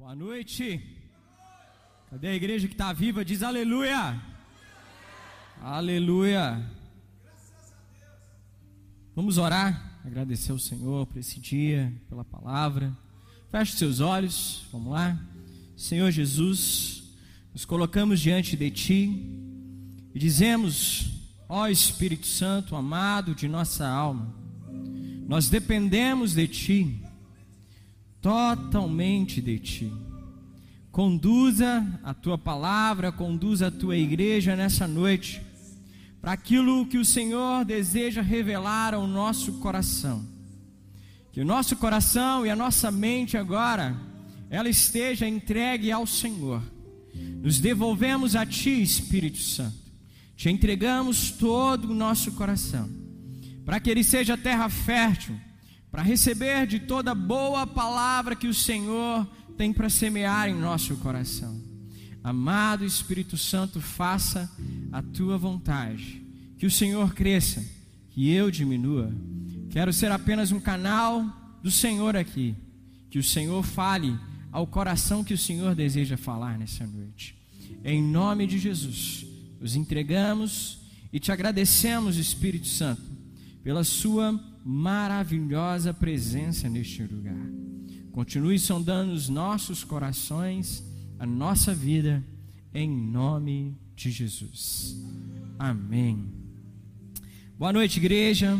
Boa noite. Cadê a igreja que está viva? Diz aleluia. Aleluia. Vamos orar, agradecer ao Senhor por esse dia, pela palavra. Feche seus olhos, vamos lá. Senhor Jesus, nos colocamos diante de Ti e dizemos, ó Espírito Santo, amado de nossa alma, nós dependemos de Ti, totalmente de Ti. Conduza a Tua palavra, conduza a Tua igreja nessa noite, para aquilo que o Senhor deseja revelar ao nosso coração. Que o nosso coração e a nossa mente agora, ela esteja entregue ao Senhor. Nos devolvemos a Ti, Espírito Santo. Te entregamos todo o nosso coração para que ele seja terra fértil, para receber de toda boa palavra que o Senhor tem para semear em nosso coração. Amado Espírito Santo, faça a tua vontade, que o Senhor cresça, que eu diminua. Quero ser apenas um canal do Senhor aqui, que o Senhor fale ao coração que o Senhor deseja falar nessa noite. Em nome de Jesus, nos entregamos e te agradecemos, Espírito Santo pela sua maravilhosa presença neste lugar. Continue sondando os nossos corações, a nossa vida, em nome de Jesus. Amém. Boa noite, igreja.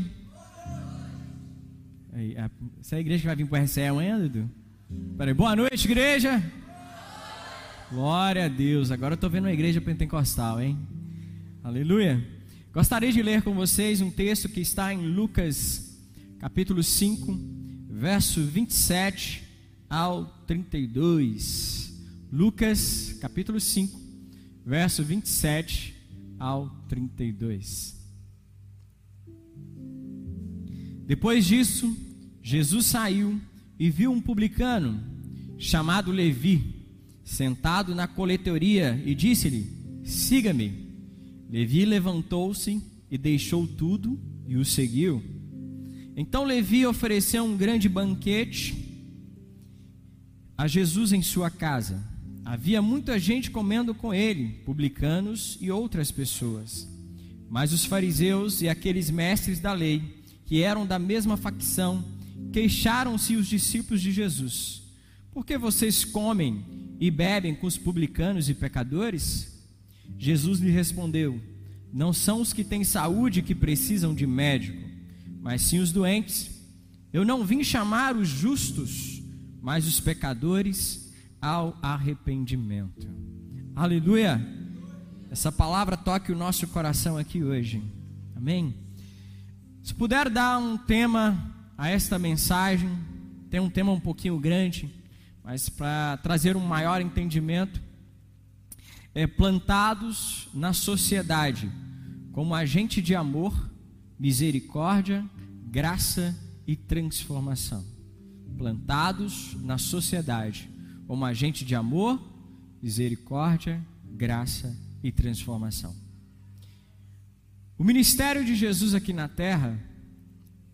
Essa é a igreja que vai vir para o RCE amanhã, Dudu? Peraí, boa noite, igreja. Glória a Deus. Agora eu estou vendo uma igreja pentecostal, hein? Aleluia. Gostaria de ler com vocês um texto que está em Lucas, capítulo 5, verso 27 ao 32. Lucas, capítulo 5, verso 27 ao 32. Depois disso, Jesus saiu e viu um publicano chamado Levi sentado na coletoria e disse-lhe: Siga-me. Levi levantou-se e deixou tudo e o seguiu. Então Levi ofereceu um grande banquete a Jesus em sua casa. Havia muita gente comendo com ele, publicanos e outras pessoas. Mas os fariseus e aqueles mestres da lei, que eram da mesma facção, queixaram-se os discípulos de Jesus: Por que vocês comem e bebem com os publicanos e pecadores? Jesus lhe respondeu: Não são os que têm saúde que precisam de médico, mas sim os doentes. Eu não vim chamar os justos, mas os pecadores ao arrependimento. Aleluia! Essa palavra toque o nosso coração aqui hoje. Amém? Se puder dar um tema a esta mensagem, tem um tema um pouquinho grande, mas para trazer um maior entendimento, é, plantados na sociedade como agente de amor, misericórdia, graça e transformação. Plantados na sociedade como agente de amor, misericórdia, graça e transformação. O ministério de Jesus aqui na terra,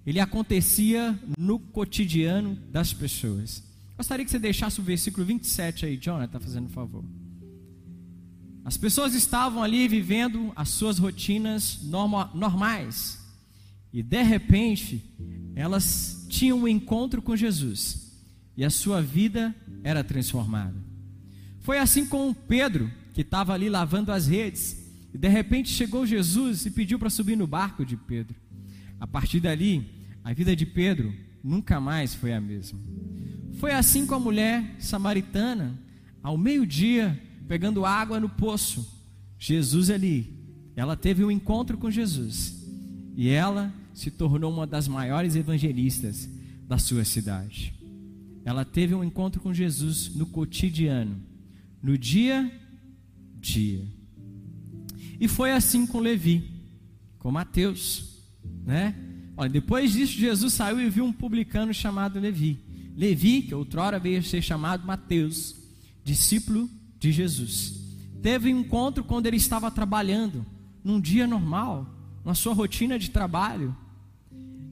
ele acontecia no cotidiano das pessoas. Gostaria que você deixasse o versículo 27 aí, Jonathan, fazendo um favor. As pessoas estavam ali vivendo as suas rotinas norma, normais. E de repente, elas tinham um encontro com Jesus. E a sua vida era transformada. Foi assim com Pedro, que estava ali lavando as redes. E de repente chegou Jesus e pediu para subir no barco de Pedro. A partir dali, a vida de Pedro nunca mais foi a mesma. Foi assim com a mulher samaritana. Ao meio-dia, pegando água no poço. Jesus ali, ela teve um encontro com Jesus e ela se tornou uma das maiores evangelistas da sua cidade. Ela teve um encontro com Jesus no cotidiano, no dia dia. E foi assim com Levi, com Mateus, né? Olha, depois disso Jesus saiu e viu um publicano chamado Levi. Levi, que outrora veio a ser chamado Mateus, discípulo de Jesus. Teve um encontro quando ele estava trabalhando, num dia normal, na sua rotina de trabalho.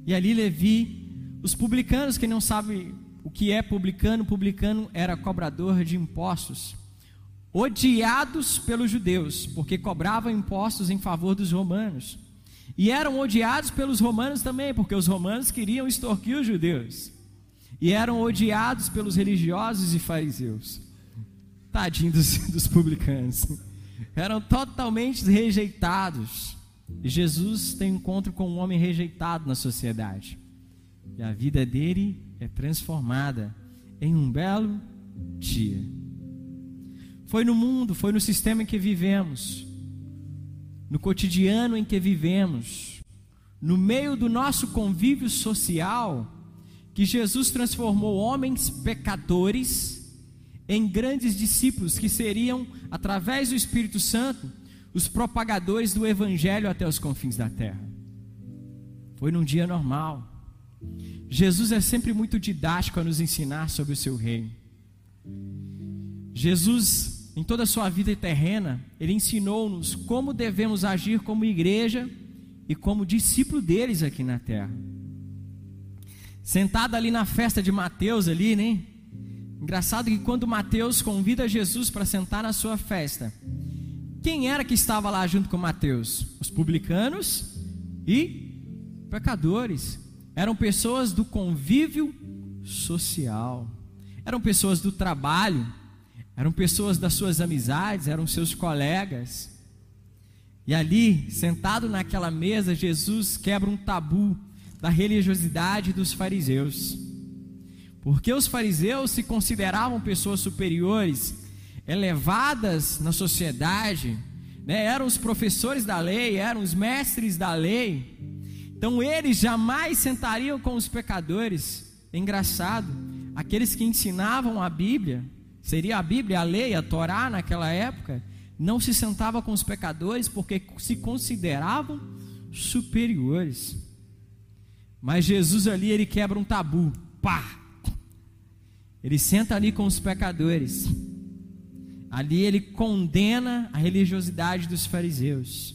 E ali Levi, os publicanos que não sabem o que é publicano. Publicano era cobrador de impostos, odiados pelos judeus, porque cobravam impostos em favor dos romanos. E eram odiados pelos romanos também, porque os romanos queriam extorquir os judeus. E eram odiados pelos religiosos e fariseus. Tadinho dos, dos publicanos. Eram totalmente rejeitados. Jesus tem encontro com um homem rejeitado na sociedade. E a vida dele é transformada em um belo dia. Foi no mundo, foi no sistema em que vivemos, no cotidiano em que vivemos, no meio do nosso convívio social, que Jesus transformou homens pecadores em grandes discípulos que seriam, através do Espírito Santo, os propagadores do Evangelho até os confins da terra. Foi num dia normal. Jesus é sempre muito didático a nos ensinar sobre o seu reino. Jesus, em toda a sua vida terrena, ele ensinou-nos como devemos agir como igreja e como discípulo deles aqui na terra. Sentado ali na festa de Mateus ali, né? Engraçado que quando Mateus convida Jesus para sentar na sua festa, quem era que estava lá junto com Mateus? Os publicanos e pecadores. Eram pessoas do convívio social. Eram pessoas do trabalho. Eram pessoas das suas amizades, eram seus colegas. E ali, sentado naquela mesa, Jesus quebra um tabu da religiosidade dos fariseus. Porque os fariseus se consideravam pessoas superiores, elevadas na sociedade, né? eram os professores da lei, eram os mestres da lei. Então eles jamais sentariam com os pecadores. É engraçado, aqueles que ensinavam a Bíblia, seria a Bíblia, a lei, a Torá naquela época, não se sentavam com os pecadores porque se consideravam superiores. Mas Jesus ali, ele quebra um tabu. Pá! Ele senta ali com os pecadores. Ali ele condena a religiosidade dos fariseus.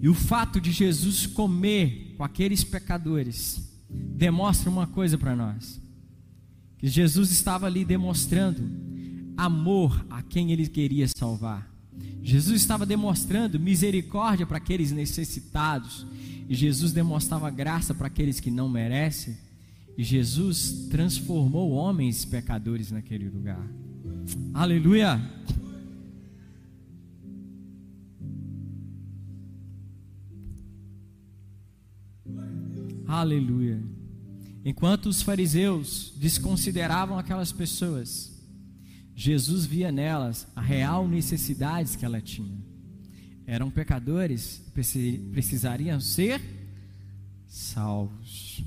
E o fato de Jesus comer com aqueles pecadores demonstra uma coisa para nós: que Jesus estava ali demonstrando amor a quem ele queria salvar. Jesus estava demonstrando misericórdia para aqueles necessitados. E Jesus demonstrava graça para aqueles que não merecem. E Jesus transformou homens pecadores naquele lugar. Aleluia! Aleluia. Enquanto os fariseus desconsideravam aquelas pessoas, Jesus via nelas a real necessidade que ela tinha. Eram pecadores, precisariam ser salvos.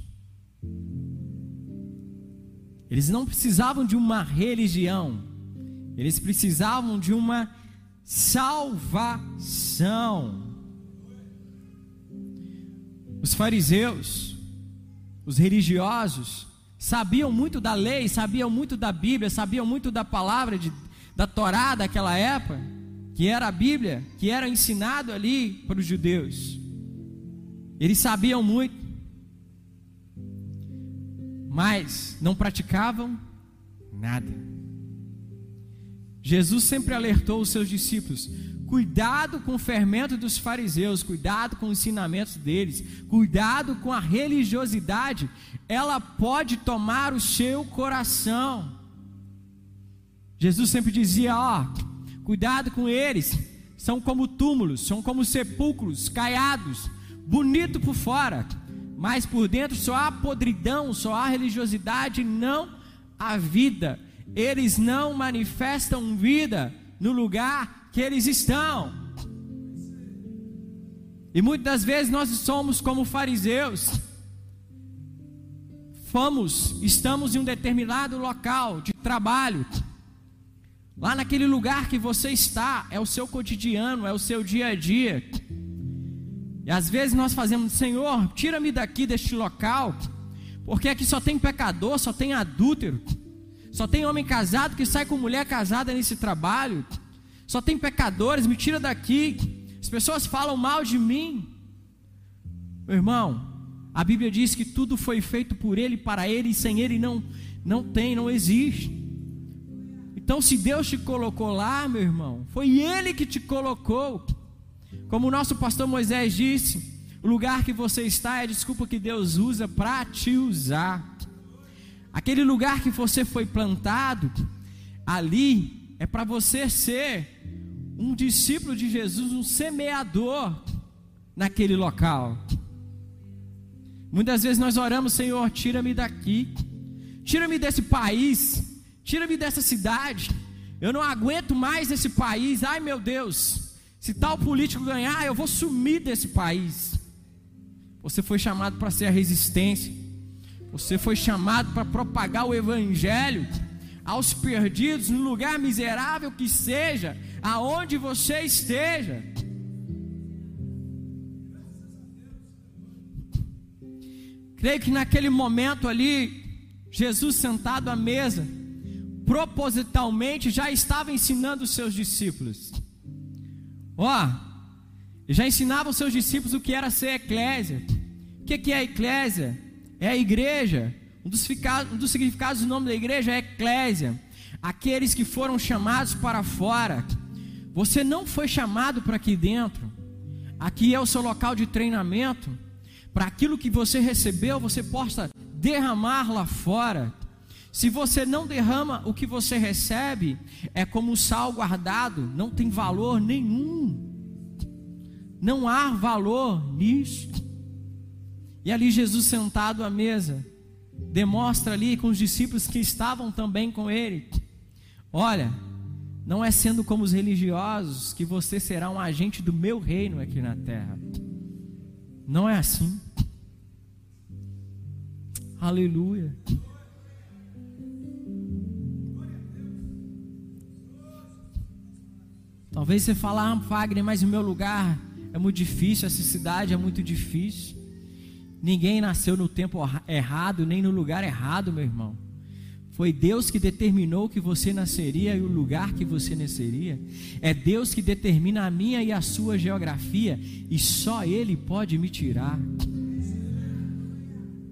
Eles não precisavam de uma religião, eles precisavam de uma salvação. Os fariseus, os religiosos, sabiam muito da lei, sabiam muito da Bíblia, sabiam muito da palavra de, da Torá daquela época, que era a Bíblia, que era ensinado ali para os judeus. Eles sabiam muito mas não praticavam nada. Jesus sempre alertou os seus discípulos: cuidado com o fermento dos fariseus, cuidado com os ensinamentos deles, cuidado com a religiosidade, ela pode tomar o seu coração. Jesus sempre dizia: ó, cuidado com eles, são como túmulos, são como sepulcros caiados, bonito por fora, mas por dentro só há podridão, só há religiosidade, não há vida. Eles não manifestam vida no lugar que eles estão. E muitas das vezes nós somos como fariseus. Fomos, estamos em um determinado local de trabalho. Lá naquele lugar que você está, é o seu cotidiano, é o seu dia a dia. E às vezes nós fazemos, Senhor, tira-me daqui deste local, porque aqui só tem pecador, só tem adúltero, só tem homem casado que sai com mulher casada nesse trabalho, só tem pecadores, me tira daqui. As pessoas falam mal de mim. Meu irmão, A Bíblia diz que tudo foi feito por Ele, para Ele, e sem Ele não, não tem, não existe. Então, se Deus te colocou lá, meu irmão, foi Ele que te colocou. Como o nosso pastor Moisés disse, o lugar que você está é a desculpa que Deus usa para te usar. Aquele lugar que você foi plantado, ali é para você ser um discípulo de Jesus, um semeador naquele local. Muitas vezes nós oramos, Senhor, tira-me daqui, tira-me desse país, tira-me dessa cidade. Eu não aguento mais esse país. Ai meu Deus, se tal político ganhar, eu vou sumir desse país. Você foi chamado para ser a resistência. Você foi chamado para propagar o evangelho aos perdidos no lugar miserável que seja, aonde você esteja. Creio que naquele momento ali, Jesus sentado à mesa, propositalmente já estava ensinando os seus discípulos. Ó, já ensinava os seus discípulos o que era ser eclésia. O que é a eclésia? É a igreja. Um dos, um dos significados do nome da igreja é eclésia. Aqueles que foram chamados para fora. Você não foi chamado para aqui dentro. Aqui é o seu local de treinamento. Para aquilo que você recebeu, você possa derramar lá fora. Se você não derrama o que você recebe, é como sal guardado, não tem valor nenhum. Não há valor nisso. E ali Jesus sentado à mesa, demonstra ali com os discípulos que estavam também com ele: olha, não é sendo como os religiosos que você será um agente do meu reino aqui na terra. Não é assim. Aleluia. Talvez você fale, ah, Wagner, mas o meu lugar é muito difícil, essa cidade é muito difícil. Ninguém nasceu no tempo errado, nem no lugar errado, meu irmão. Foi Deus que determinou que você nasceria e o lugar que você nasceria. É Deus que determina a minha e a sua geografia, e só Ele pode me tirar.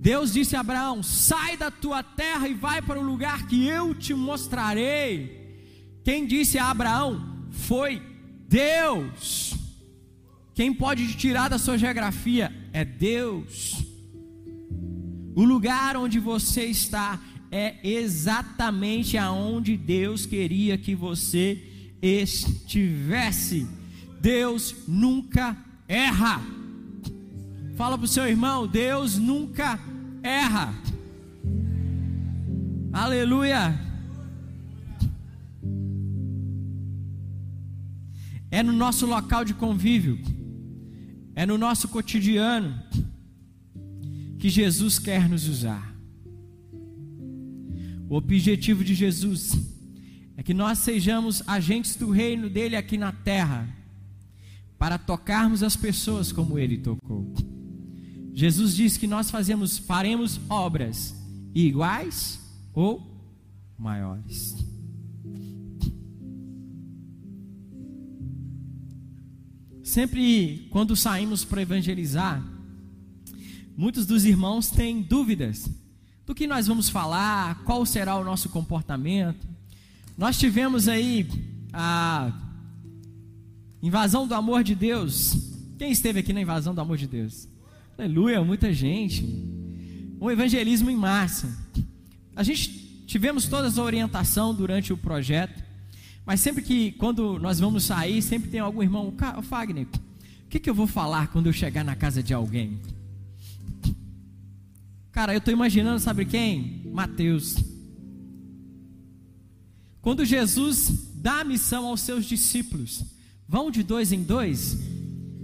Deus disse a Abraão: sai da tua terra e vai para o lugar que eu te mostrarei. Quem disse a Abraão foi Deus. Quem pode te tirar da sua geografia é Deus. O lugar onde você está é exatamente aonde Deus queria que você estivesse. Deus nunca erra. Fala para o seu irmão: Deus nunca erra. Aleluia. É no nosso local de convívio é no nosso cotidiano que Jesus quer nos usar. O objetivo de Jesus é que nós sejamos agentes do reino dele aqui na terra, para tocarmos as pessoas como ele tocou. Jesus disse que nós fazemos, faremos obras iguais ou maiores. Sempre quando saímos para evangelizar, muitos dos irmãos têm dúvidas do que nós vamos falar, qual será o nosso comportamento. Nós tivemos aí a invasão do amor de Deus. Quem esteve aqui na invasão do amor de Deus? Aleluia, muita gente. Um evangelismo em massa. A gente tivemos toda a orientação durante o projeto. Mas sempre que, quando nós vamos sair, sempre tem algum irmão, Fagner, o que, que eu vou falar quando eu chegar na casa de alguém? Cara, eu estou imaginando, sabe quem? Mateus. Quando Jesus dá a missão aos seus discípulos, vão de dois em dois,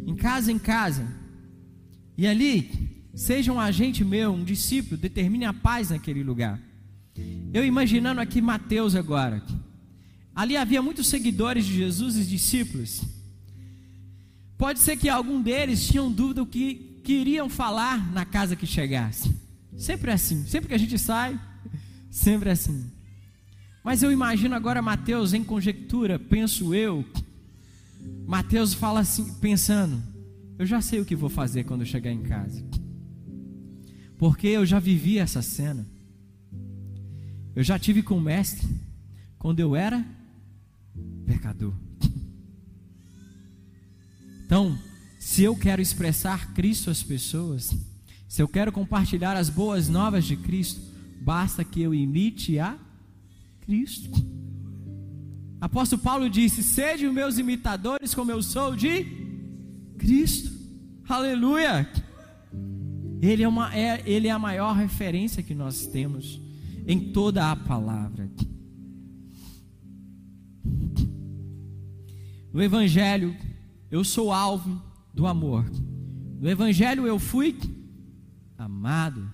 em casa em casa, e ali, seja um agente meu, um discípulo, determine a paz naquele lugar. Eu imaginando aqui Mateus agora, Ali havia muitos seguidores de Jesus e discípulos. Pode ser que algum deles tinham dúvida o que queriam falar na casa que chegasse. Sempre é assim, sempre que a gente sai, sempre é assim. Mas eu imagino agora Mateus em conjectura, penso eu. Mateus fala assim, pensando: eu já sei o que vou fazer quando eu chegar em casa. Porque eu já vivi essa cena. Eu já tive com o mestre quando eu era pecador. Então, se eu quero expressar Cristo às pessoas, se eu quero compartilhar as boas novas de Cristo, basta que eu imite a Cristo. Apóstolo Paulo disse: Sejam meus imitadores, como eu sou de Cristo. Aleluia! Ele é, uma, é, ele é a maior referência que nós temos em toda a palavra. No Evangelho, eu sou alvo do amor. No Evangelho, eu fui amado.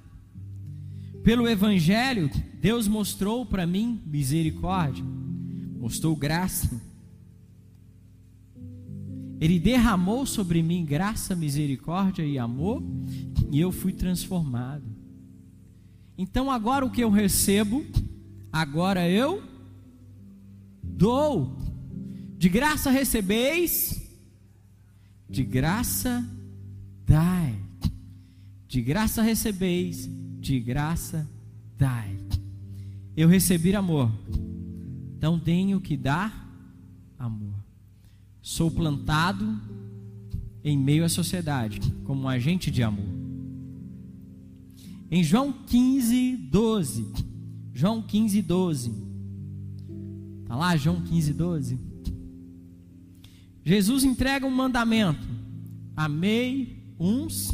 Pelo Evangelho, Deus mostrou para mim misericórdia, mostrou graça. Ele derramou sobre mim graça, misericórdia e amor, e eu fui transformado. Então agora o que eu recebo, agora eu dou. De graça recebeis, de graça dai. De graça recebeis, de graça dai. Eu recebi amor, então tenho que dar amor. Sou plantado em meio à sociedade como um agente de amor. Em João 15, 12. João 15, 12. Está lá, João 15, 12. Jesus entrega um mandamento: amei uns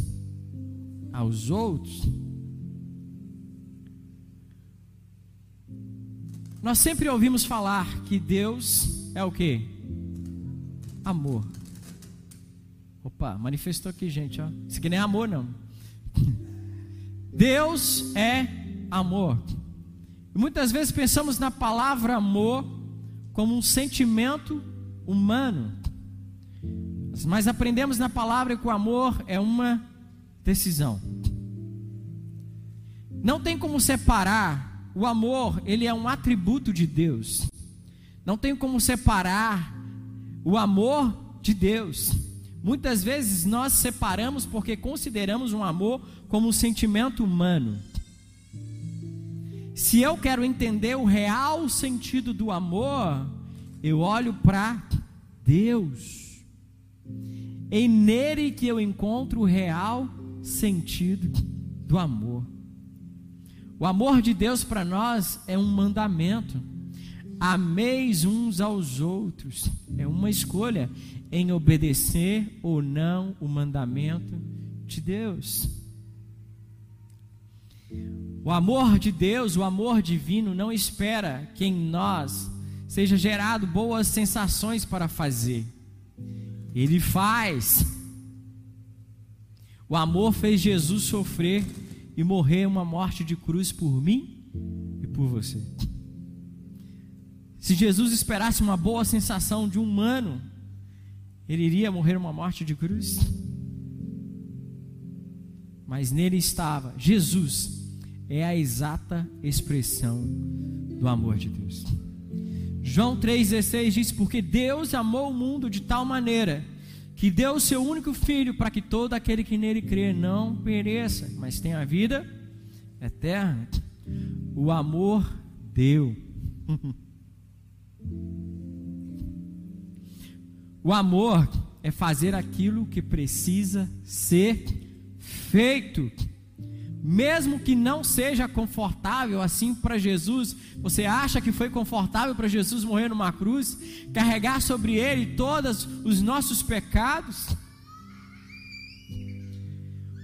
aos outros. Nós sempre ouvimos falar que Deus é o que? Amor. Opa, manifestou aqui, gente, ó. Isso aqui nem é amor, não. Deus é amor. muitas vezes pensamos na palavra amor como um sentimento humano. Mas aprendemos na palavra que o amor é uma decisão. Não tem como separar o amor, ele é um atributo de Deus. Não tem como separar o amor de Deus. Muitas vezes nós separamos porque consideramos um amor como um sentimento humano. Se eu quero entender o real sentido do amor, eu olho para Deus. É nele que eu encontro o real sentido do amor. O amor de Deus para nós é um mandamento. Ameis uns aos outros. É uma escolha em obedecer ou não o mandamento de Deus. O amor de Deus, o amor divino, não espera que em nós seja gerado boas sensações para fazer. Ele faz. O amor fez Jesus sofrer e morrer uma morte de cruz por mim e por você. Se Jesus esperasse uma boa sensação de um humano, ele iria morrer uma morte de cruz? Mas nele estava Jesus, é a exata expressão do amor de Deus. João 3,16 diz: Porque Deus amou o mundo de tal maneira que deu o seu único filho para que todo aquele que nele crê não pereça, mas tenha vida eterna. O amor deu. o amor é fazer aquilo que precisa ser feito mesmo que não seja confortável assim para Jesus, você acha que foi confortável para Jesus morrer numa cruz, carregar sobre ele todos os nossos pecados?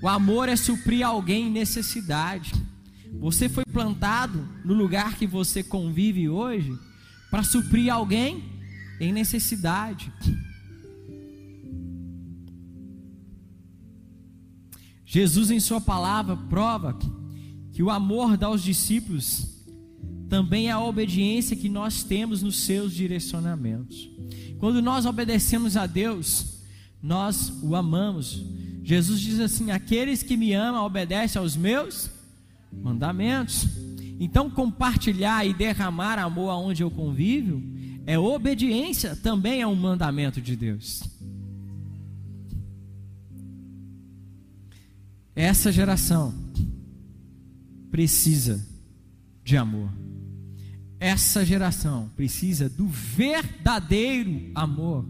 O amor é suprir alguém em necessidade. Você foi plantado no lugar que você convive hoje para suprir alguém em necessidade. Jesus, em Sua palavra, prova que o amor dá aos discípulos também é a obediência que nós temos nos seus direcionamentos. Quando nós obedecemos a Deus, nós o amamos. Jesus diz assim: Aqueles que me amam obedecem aos meus mandamentos. Então, compartilhar e derramar amor aonde eu convivo é obediência, também é um mandamento de Deus. Essa geração precisa de amor. Essa geração precisa do verdadeiro amor.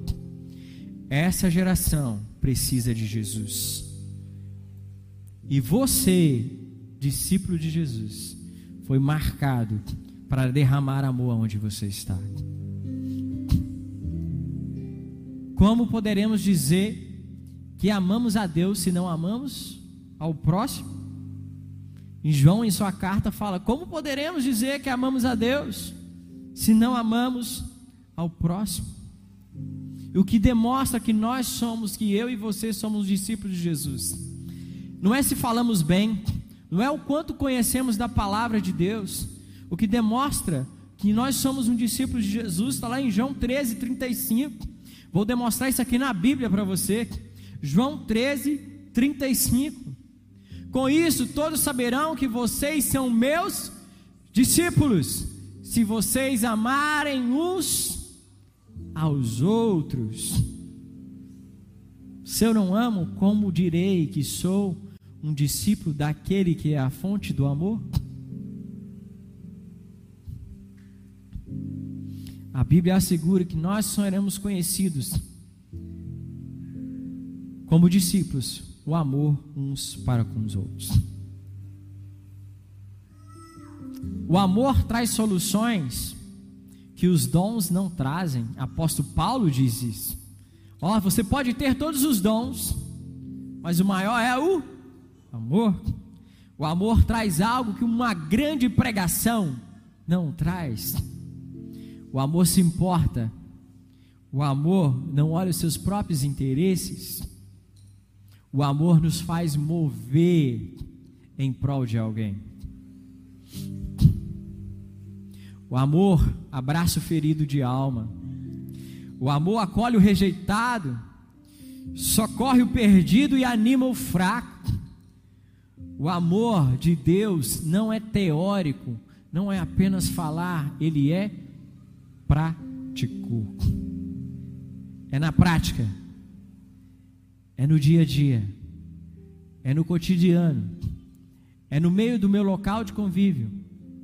Essa geração precisa de Jesus. E você, discípulo de Jesus, foi marcado para derramar amor onde você está. Como poderemos dizer que amamos a Deus se não amamos ao próximo? E João, em sua carta, fala: Como poderemos dizer que amamos a Deus se não amamos ao próximo? O que demonstra que nós somos, que eu e você somos discípulos de Jesus. Não é se falamos bem, não é o quanto conhecemos da palavra de Deus. O que demonstra que nós somos um discípulo de Jesus está lá em João 13, 35. Vou demonstrar isso aqui na Bíblia para você. João 13, 35. Com isso, todos saberão que vocês são meus discípulos, se vocês amarem uns aos outros. Se eu não amo, como direi que sou um discípulo daquele que é a fonte do amor? A Bíblia assegura que nós seremos conhecidos como discípulos, o amor uns para com os outros. O amor traz soluções que os dons não trazem. Apóstolo Paulo diz isso. Ó, oh, você pode ter todos os dons, mas o maior é o amor. O amor traz algo que uma grande pregação não traz. O amor se importa. O amor não olha os seus próprios interesses. O amor nos faz mover em prol de alguém. O amor abraça o ferido de alma. O amor acolhe o rejeitado, socorre o perdido e anima o fraco. O amor de Deus não é teórico, não é apenas falar, ele é prático. É na prática, é no dia a dia, é no cotidiano, é no meio do meu local de convívio,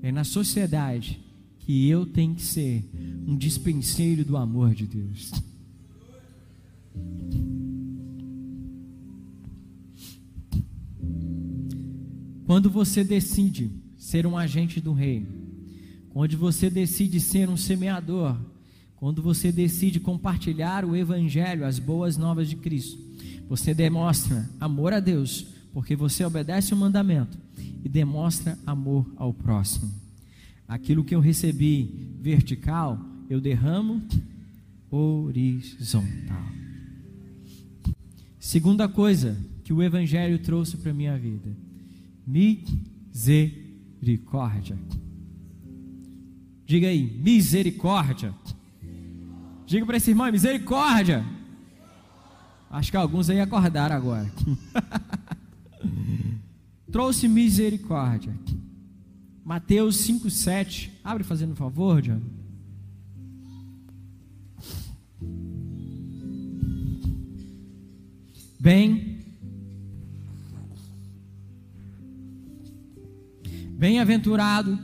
é na sociedade que eu tenho que ser um dispenseiro do amor de Deus. Quando você decide ser um agente do reino, quando você decide ser um semeador, quando você decide compartilhar o evangelho, as boas novas de Cristo, você demonstra amor a Deus, porque você obedece o mandamento e demonstra amor ao próximo. Aquilo que eu recebi vertical, eu derramo horizontal. Segunda coisa que o Evangelho trouxe para a minha vida: misericórdia. Diga aí, misericórdia. Diga para esse irmão, misericórdia. Acho que alguns aí acordaram agora. Trouxe misericórdia. Mateus 5,7. Abre fazendo um favor, John. Bem, bem-aventurado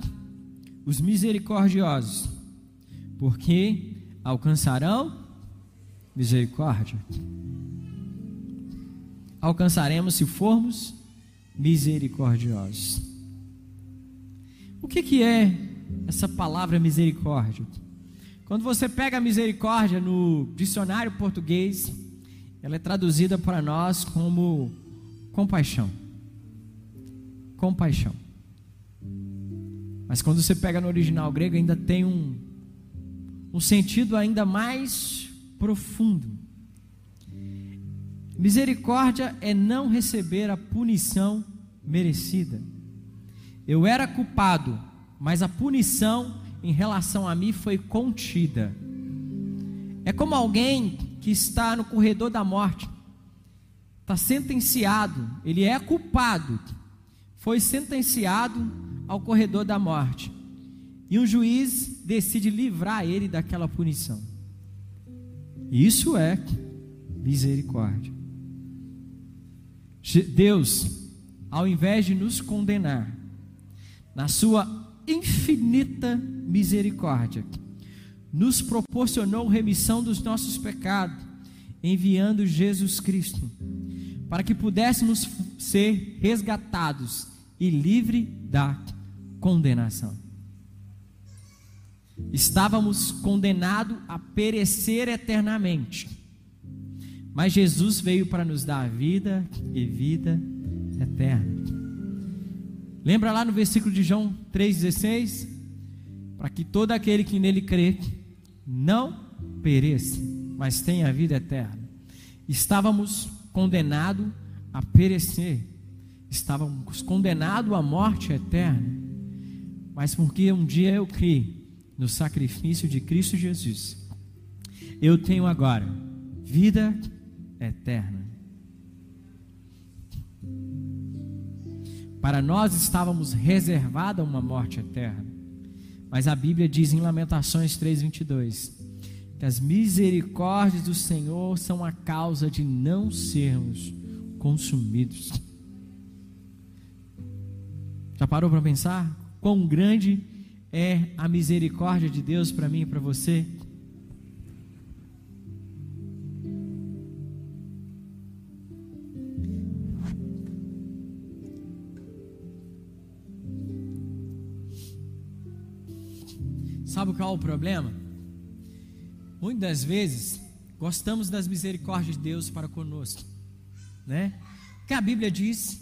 os misericordiosos, porque alcançarão misericórdia. Alcançaremos se formos misericordiosos. O que, que é essa palavra misericórdia? Quando você pega a misericórdia no dicionário português, ela é traduzida para nós como compaixão. Compaixão. Mas quando você pega no original grego, ainda tem um, um sentido ainda mais profundo. Misericórdia é não receber a punição merecida. Eu era culpado, mas a punição em relação a mim foi contida. É como alguém que está no corredor da morte, está sentenciado, ele é culpado, foi sentenciado ao corredor da morte, e um juiz decide livrar ele daquela punição. Isso é misericórdia. Deus, ao invés de nos condenar, na sua infinita misericórdia, nos proporcionou remissão dos nossos pecados, enviando Jesus Cristo, para que pudéssemos ser resgatados e livre da condenação. Estávamos condenados a perecer eternamente, mas Jesus veio para nos dar vida e vida eterna. Lembra lá no versículo de João 3,16? Para que todo aquele que nele crê não pereça, mas tenha vida eterna. Estávamos condenados a perecer, estávamos condenados à morte eterna, mas porque um dia eu criei no sacrifício de Cristo Jesus, eu tenho agora vida eterna. Para nós estávamos reservada uma morte eterna. Mas a Bíblia diz em Lamentações 3:22 que as misericórdias do Senhor são a causa de não sermos consumidos. Já parou para pensar quão grande é a misericórdia de Deus para mim e para você? Qual o problema? Muitas vezes gostamos das misericórdias de Deus para conosco, né? Que a Bíblia diz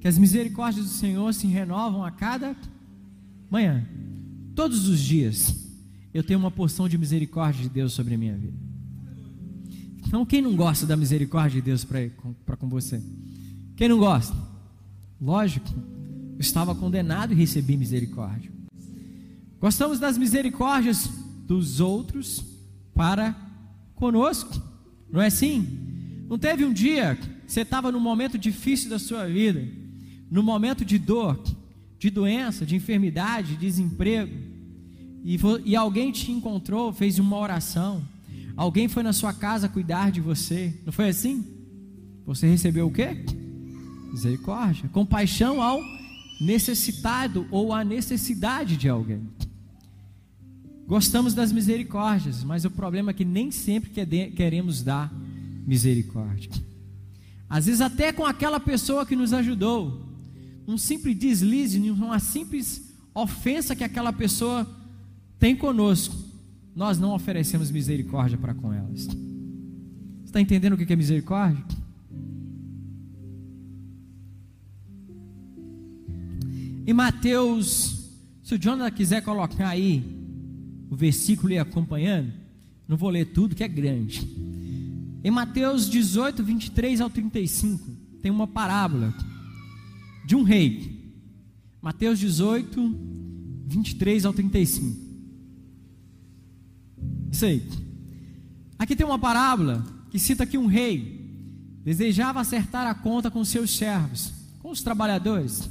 que as misericórdias do Senhor se renovam a cada manhã, todos os dias. Eu tenho uma porção de misericórdia de Deus sobre a minha vida. Então, quem não gosta da misericórdia de Deus para com você? Quem não gosta? Lógico, eu estava condenado e recebi misericórdia. Gostamos das misericórdias dos outros para conosco, não é assim? Não teve um dia que você estava num momento difícil da sua vida, no momento de dor, de doença, de enfermidade, de desemprego, e, e alguém te encontrou, fez uma oração, alguém foi na sua casa cuidar de você, não foi assim? Você recebeu o quê? Misericórdia, compaixão ao necessitado ou à necessidade de alguém. Gostamos das misericórdias, mas o problema é que nem sempre queremos dar misericórdia. Às vezes, até com aquela pessoa que nos ajudou, um simples deslize, uma simples ofensa que aquela pessoa tem conosco, nós não oferecemos misericórdia para com elas. Você está entendendo o que é misericórdia? Em Mateus, se o Jonathan quiser colocar aí, o versículo e acompanhando, não vou ler tudo que é grande. Em Mateus 18, 23 ao 35, tem uma parábola de um rei. Mateus 18, 23 ao 35. Isso aí. Aqui tem uma parábola que cita que um rei desejava acertar a conta com seus servos, com os trabalhadores,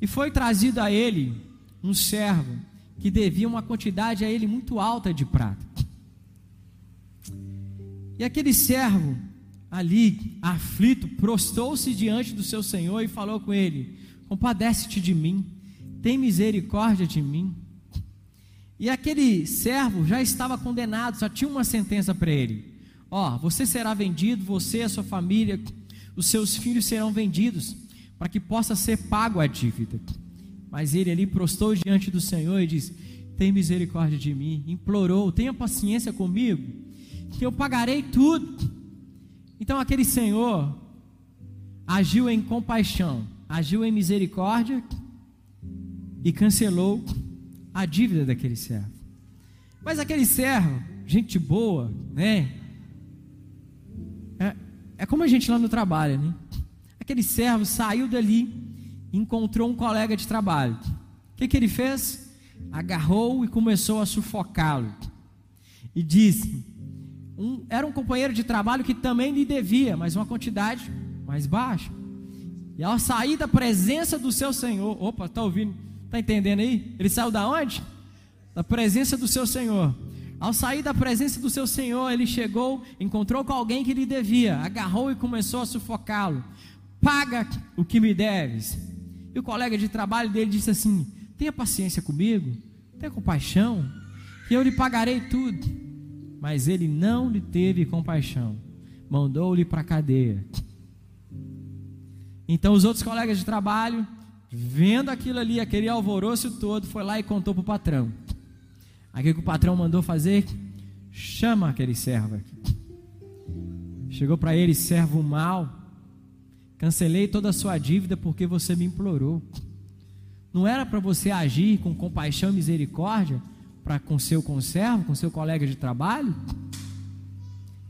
e foi trazido a ele um servo que devia uma quantidade a ele muito alta de prata. E aquele servo, ali, aflito, prostou-se diante do seu senhor e falou com ele: Compadece-te de mim, tem misericórdia de mim. E aquele servo já estava condenado, só tinha uma sentença para ele: Ó, oh, você será vendido, você, a sua família, os seus filhos serão vendidos, para que possa ser pago a dívida. Mas ele ali prostou diante do Senhor e disse: Tem misericórdia de mim. Implorou: Tenha paciência comigo, que eu pagarei tudo. Então aquele Senhor agiu em compaixão, agiu em misericórdia e cancelou a dívida daquele servo. Mas aquele servo, gente boa, né? É, é como a gente lá no trabalho, né? Aquele servo saiu dali encontrou um colega de trabalho. O que, que ele fez? Agarrou e começou a sufocá-lo. E disse: um, era um companheiro de trabalho que também lhe devia, mas uma quantidade mais baixa. E ao sair da presença do seu Senhor, opa, está ouvindo? Está entendendo aí? Ele saiu da onde? Da presença do seu Senhor. Ao sair da presença do seu Senhor, ele chegou, encontrou com alguém que lhe devia, agarrou e começou a sufocá-lo. Paga o que me deves. E o colega de trabalho dele disse assim: Tenha paciência comigo, tenha compaixão, que eu lhe pagarei tudo. Mas ele não lhe teve compaixão, mandou-lhe para a cadeia. Então os outros colegas de trabalho, vendo aquilo ali, aquele alvoroço todo, foi lá e contou para o patrão. Aqui que o patrão mandou fazer, chama aquele servo aqui. Chegou para ele, servo mal, cancelei toda a sua dívida porque você me implorou. Não era para você agir com compaixão e misericórdia para com seu conservo, com seu colega de trabalho?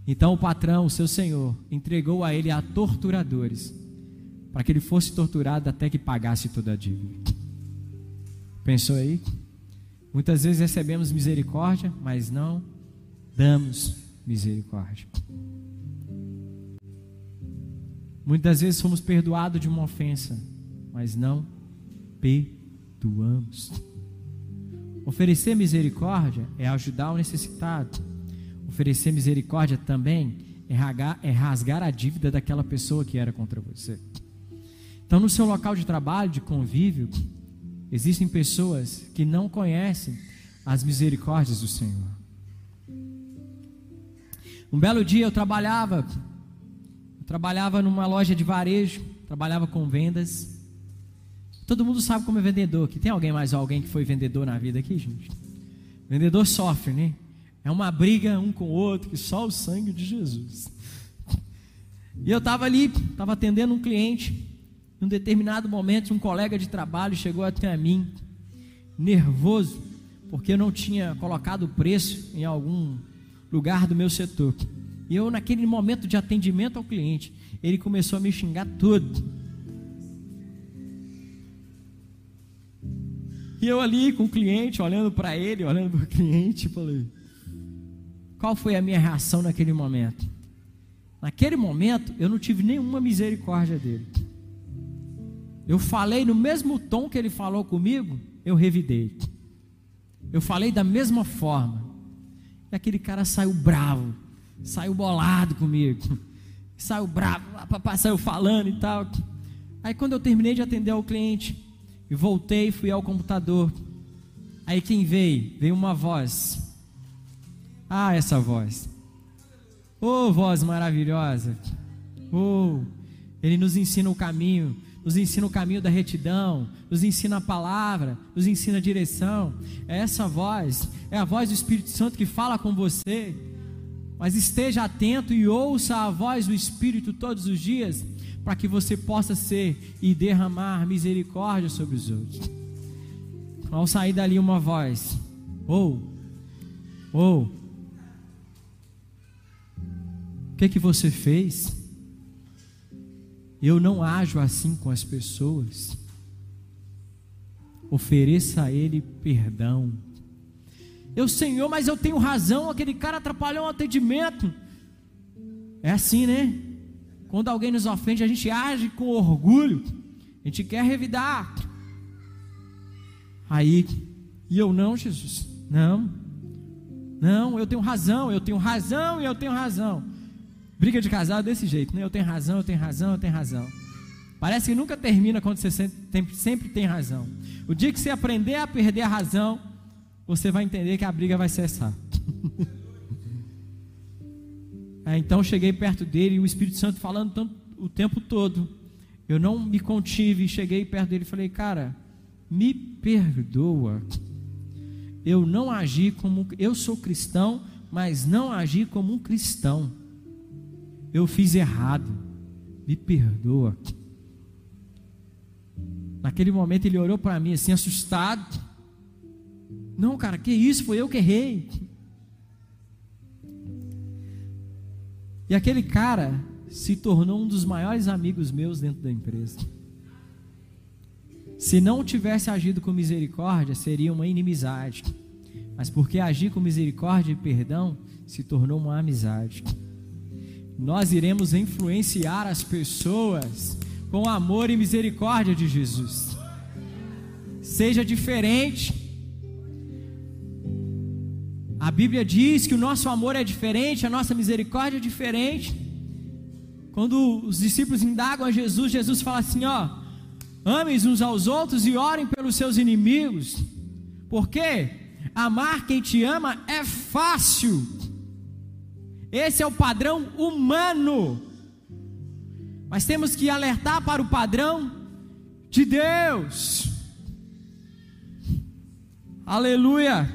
Então o patrão, o seu senhor, entregou a ele a torturadores, para que ele fosse torturado até que pagasse toda a dívida. Pensou aí? Muitas vezes recebemos misericórdia, mas não damos misericórdia. Muitas vezes somos perdoados de uma ofensa, mas não perdoamos. Oferecer misericórdia é ajudar o necessitado. Oferecer misericórdia também é rasgar, é rasgar a dívida daquela pessoa que era contra você. Então, no seu local de trabalho, de convívio, existem pessoas que não conhecem as misericórdias do Senhor. Um belo dia eu trabalhava trabalhava numa loja de varejo, trabalhava com vendas. Todo mundo sabe como é vendedor aqui. Tem alguém mais alguém que foi vendedor na vida aqui, gente? Vendedor sofre, né? É uma briga um com o outro que só o sangue de Jesus. E eu estava ali, estava atendendo um cliente. Em um determinado momento, um colega de trabalho chegou até mim, nervoso, porque eu não tinha colocado o preço em algum lugar do meu setor. E eu, naquele momento de atendimento ao cliente, ele começou a me xingar tudo. E eu ali com o cliente, olhando para ele, olhando para o cliente, falei: qual foi a minha reação naquele momento? Naquele momento, eu não tive nenhuma misericórdia dele. Eu falei no mesmo tom que ele falou comigo, eu revidei. Eu falei da mesma forma. E aquele cara saiu bravo saiu bolado comigo, saiu bravo, papai saiu falando e tal. Aí quando eu terminei de atender ao cliente e voltei, fui ao computador. Aí quem veio? Veio uma voz. Ah, essa voz. Oh, voz maravilhosa. Oh, ele nos ensina o caminho, nos ensina o caminho da retidão, nos ensina a palavra, nos ensina a direção. Essa voz, é a voz do Espírito Santo que fala com você mas esteja atento e ouça a voz do Espírito todos os dias, para que você possa ser e derramar misericórdia sobre os outros. Ao sair dali uma voz, ou, ou, o que que você fez? Eu não ajo assim com as pessoas. Ofereça a Ele perdão eu, Senhor, mas eu tenho razão, aquele cara atrapalhou o atendimento. É assim, né? Quando alguém nos ofende, a gente age com orgulho, a gente quer revidar. Aí, e eu não, Jesus, não, não, eu tenho razão, eu tenho razão e eu tenho razão. Briga de casal desse jeito, né? Eu tenho razão, eu tenho razão, eu tenho razão. Parece que nunca termina quando você sempre tem razão. O dia que você aprender a perder a razão, você vai entender que a briga vai cessar. é, então cheguei perto dele e o Espírito Santo falando tanto, o tempo todo. Eu não me contive, cheguei perto dele e falei, cara, me perdoa. Eu não agi como eu sou cristão, mas não agi como um cristão. Eu fiz errado. Me perdoa. Naquele momento ele orou para mim assim assustado. Não, cara, que isso? Foi eu que errei. E aquele cara se tornou um dos maiores amigos meus dentro da empresa. Se não tivesse agido com misericórdia, seria uma inimizade. Mas porque agir com misericórdia e perdão se tornou uma amizade. Nós iremos influenciar as pessoas com o amor e misericórdia de Jesus. Seja diferente a Bíblia diz que o nosso amor é diferente, a nossa misericórdia é diferente. Quando os discípulos indagam a Jesus, Jesus fala assim: Ó, Amem uns aos outros e orem pelos seus inimigos. Porque amar quem te ama é fácil. Esse é o padrão humano. Mas temos que alertar para o padrão de Deus. Aleluia.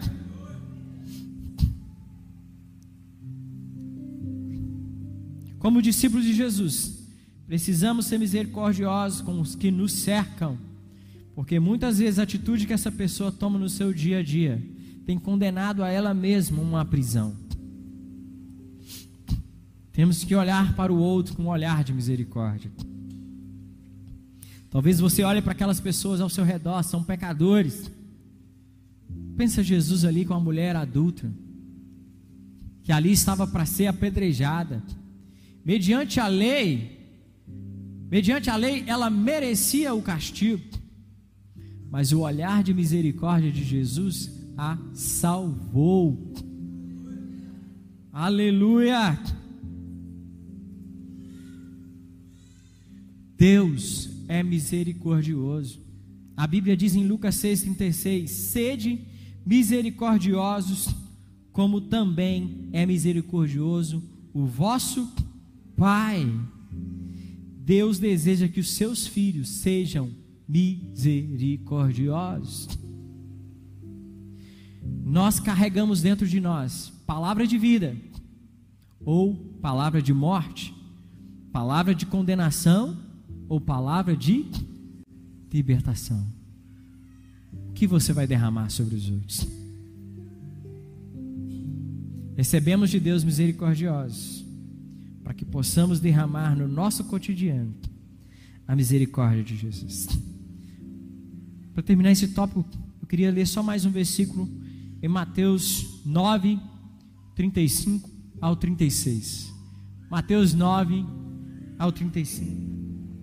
Como discípulos de Jesus, precisamos ser misericordiosos com os que nos cercam, porque muitas vezes a atitude que essa pessoa toma no seu dia a dia tem condenado a ela mesma uma prisão. Temos que olhar para o outro com um olhar de misericórdia. Talvez você olhe para aquelas pessoas ao seu redor, são pecadores. Pensa Jesus ali com a mulher adulta, que ali estava para ser apedrejada mediante a lei, mediante a lei, ela merecia o castigo, mas o olhar de misericórdia de Jesus a salvou. Aleluia! Deus é misericordioso. A Bíblia diz em Lucas 6,36: Sede misericordiosos, como também é misericordioso o vosso Pai, Deus deseja que os seus filhos sejam misericordiosos. Nós carregamos dentro de nós palavra de vida ou palavra de morte, palavra de condenação ou palavra de libertação. O que você vai derramar sobre os outros? Recebemos de Deus misericordiosos para que possamos derramar no nosso cotidiano a misericórdia de Jesus. Para terminar esse tópico, eu queria ler só mais um versículo em Mateus 9, 35 ao 36. Mateus 9 ao 35.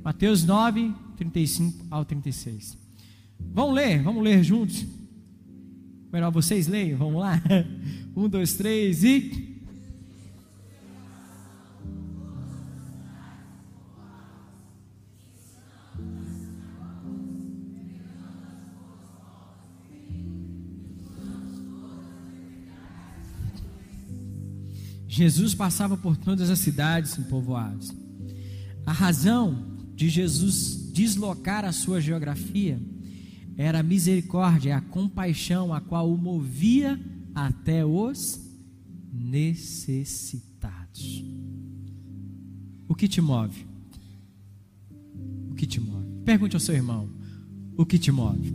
Mateus 9, 35 ao 36. Vamos ler, vamos ler juntos. Melhor vocês leiam, vamos lá. Um, dois, três e. Jesus passava por todas as cidades e povoados. A razão de Jesus deslocar a sua geografia era a misericórdia, a compaixão a qual o movia até os necessitados. O que te move? O que te move? Pergunte ao seu irmão: o que te move?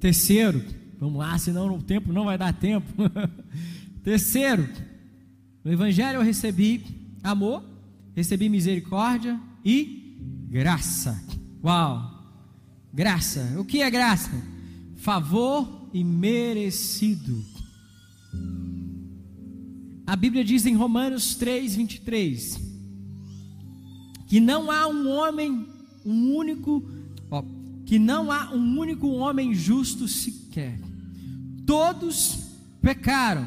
Terceiro, Vamos lá, senão o tempo não vai dar tempo. Terceiro, no Evangelho eu recebi amor, recebi misericórdia e graça. Uau! Graça. O que é graça? Favor e merecido. A Bíblia diz em Romanos 3, 23 que não há um homem, um único, ó, que não há um único homem justo sequer todos pecaram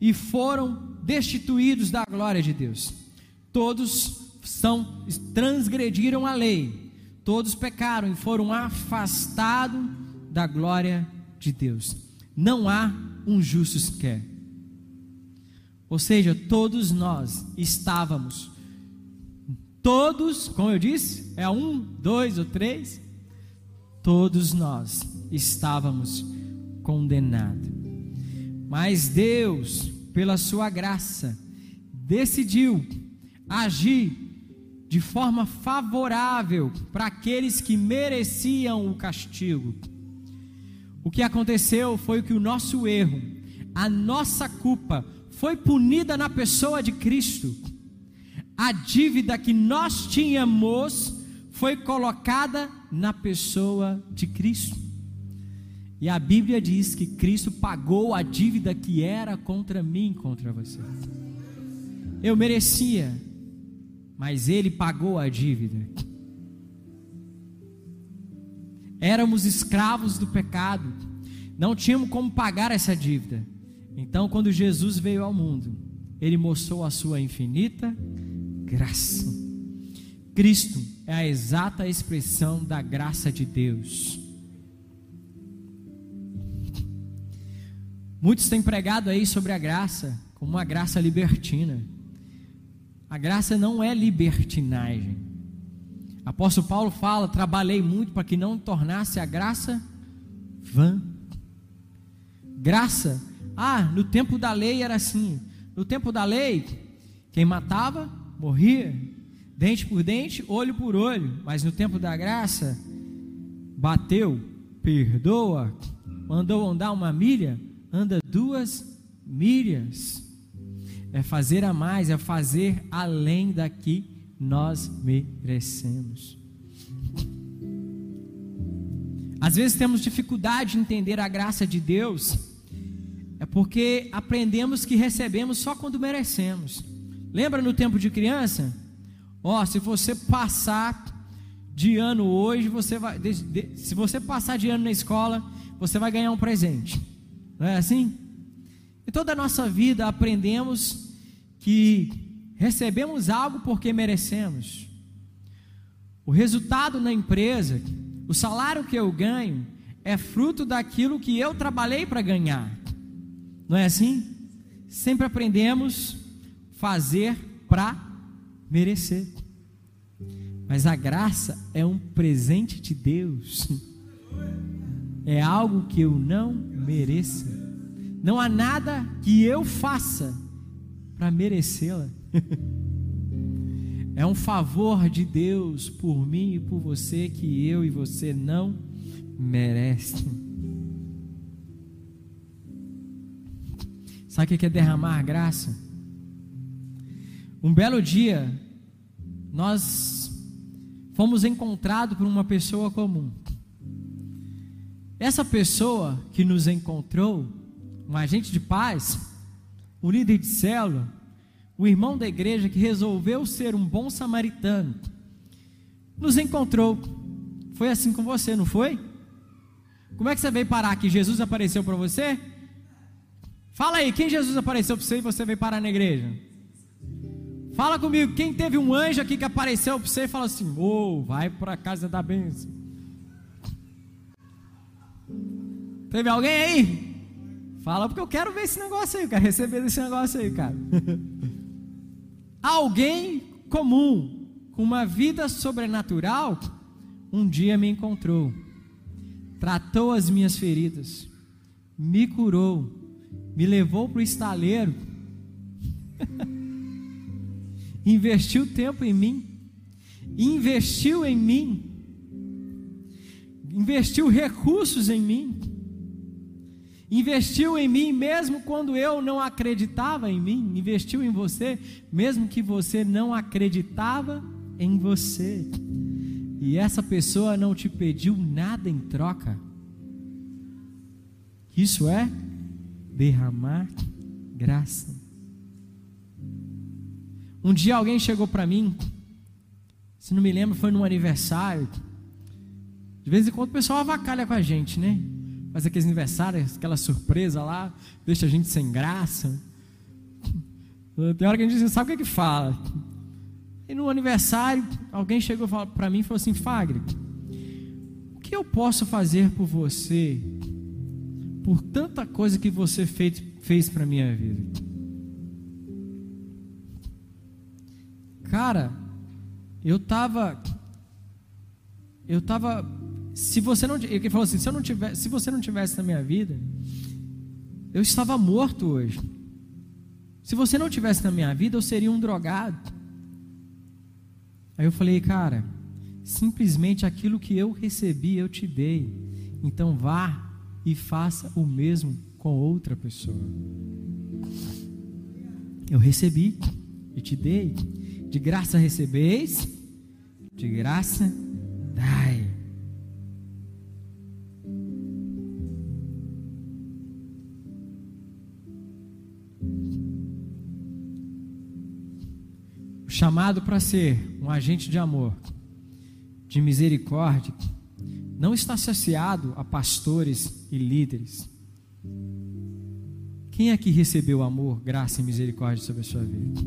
e foram destituídos da glória de Deus. Todos são transgrediram a lei. Todos pecaram e foram afastados da glória de Deus. Não há um justo sequer. Ou seja, todos nós estávamos, todos, como eu disse, é um, dois ou três, todos nós estávamos condenado. Mas Deus, pela sua graça, decidiu agir de forma favorável para aqueles que mereciam o castigo. O que aconteceu foi que o nosso erro, a nossa culpa, foi punida na pessoa de Cristo. A dívida que nós tínhamos foi colocada na pessoa de Cristo. E a Bíblia diz que Cristo pagou a dívida que era contra mim, contra você. Eu merecia, mas Ele pagou a dívida. Éramos escravos do pecado, não tínhamos como pagar essa dívida. Então, quando Jesus veio ao mundo, Ele mostrou a sua infinita graça. Cristo é a exata expressão da graça de Deus. Muitos têm pregado aí sobre a graça como uma graça libertina. A graça não é libertinagem. Apóstolo Paulo fala: trabalhei muito para que não tornasse a graça vã. Graça, ah, no tempo da lei era assim. No tempo da lei, quem matava, morria, dente por dente, olho por olho. Mas no tempo da graça, bateu, perdoa, mandou andar uma milha, anda duas milhas. É fazer a mais, é fazer além da que nós merecemos. Às vezes temos dificuldade de entender a graça de Deus, é porque aprendemos que recebemos só quando merecemos. Lembra no tempo de criança? Ó, oh, se você passar de ano hoje, você vai, se você passar de ano na escola, você vai ganhar um presente. Não é assim? Em toda a nossa vida aprendemos que recebemos algo porque merecemos. O resultado na empresa, o salário que eu ganho, é fruto daquilo que eu trabalhei para ganhar. Não é assim? Sempre aprendemos fazer para merecer. Mas a graça é um presente de Deus é algo que eu não mereça. Não há nada que eu faça para merecê-la. é um favor de Deus por mim e por você que eu e você não merece. Sabe o que é derramar graça? Um belo dia, nós fomos encontrados por uma pessoa comum. Essa pessoa que nos encontrou, um agente de paz, um líder de célula, o irmão da igreja que resolveu ser um bom samaritano, nos encontrou. Foi assim com você, não foi? Como é que você veio parar aqui? Jesus apareceu para você? Fala aí, quem Jesus apareceu para você e você veio parar na igreja? Fala comigo, quem teve um anjo aqui que apareceu para você e falou assim: Ô, oh, vai para a casa da bênção. Teve alguém aí? Fala porque eu quero ver esse negócio aí, eu quero receber esse negócio aí, cara. alguém comum, com uma vida sobrenatural, um dia me encontrou, tratou as minhas feridas, me curou, me levou para o estaleiro, investiu tempo em mim, investiu em mim, investiu recursos em mim, investiu em mim mesmo quando eu não acreditava em mim, investiu em você mesmo que você não acreditava em você. E essa pessoa não te pediu nada em troca. Isso é derramar graça. Um dia alguém chegou para mim, se não me lembro, foi num aniversário. De vez em quando o pessoal avacalha com a gente, né? Faz aqueles aniversários, aquela surpresa lá, deixa a gente sem graça. Tem hora que a gente não sabe o que é que fala. E no aniversário, alguém chegou para mim e falou assim: Fagre, o que eu posso fazer por você, por tanta coisa que você fez, fez para minha vida? Cara, eu tava, eu tava se você não, ele falou assim, se eu não tivesse, se você não tivesse na minha vida, eu estava morto hoje. Se você não tivesse na minha vida, eu seria um drogado. Aí eu falei, cara, simplesmente aquilo que eu recebi, eu te dei. Então vá e faça o mesmo com outra pessoa. Eu recebi e te dei. De graça recebeis, de graça chamado para ser um agente de amor, de misericórdia, não está associado a pastores e líderes. Quem aqui recebeu amor, graça e misericórdia sobre a sua vida?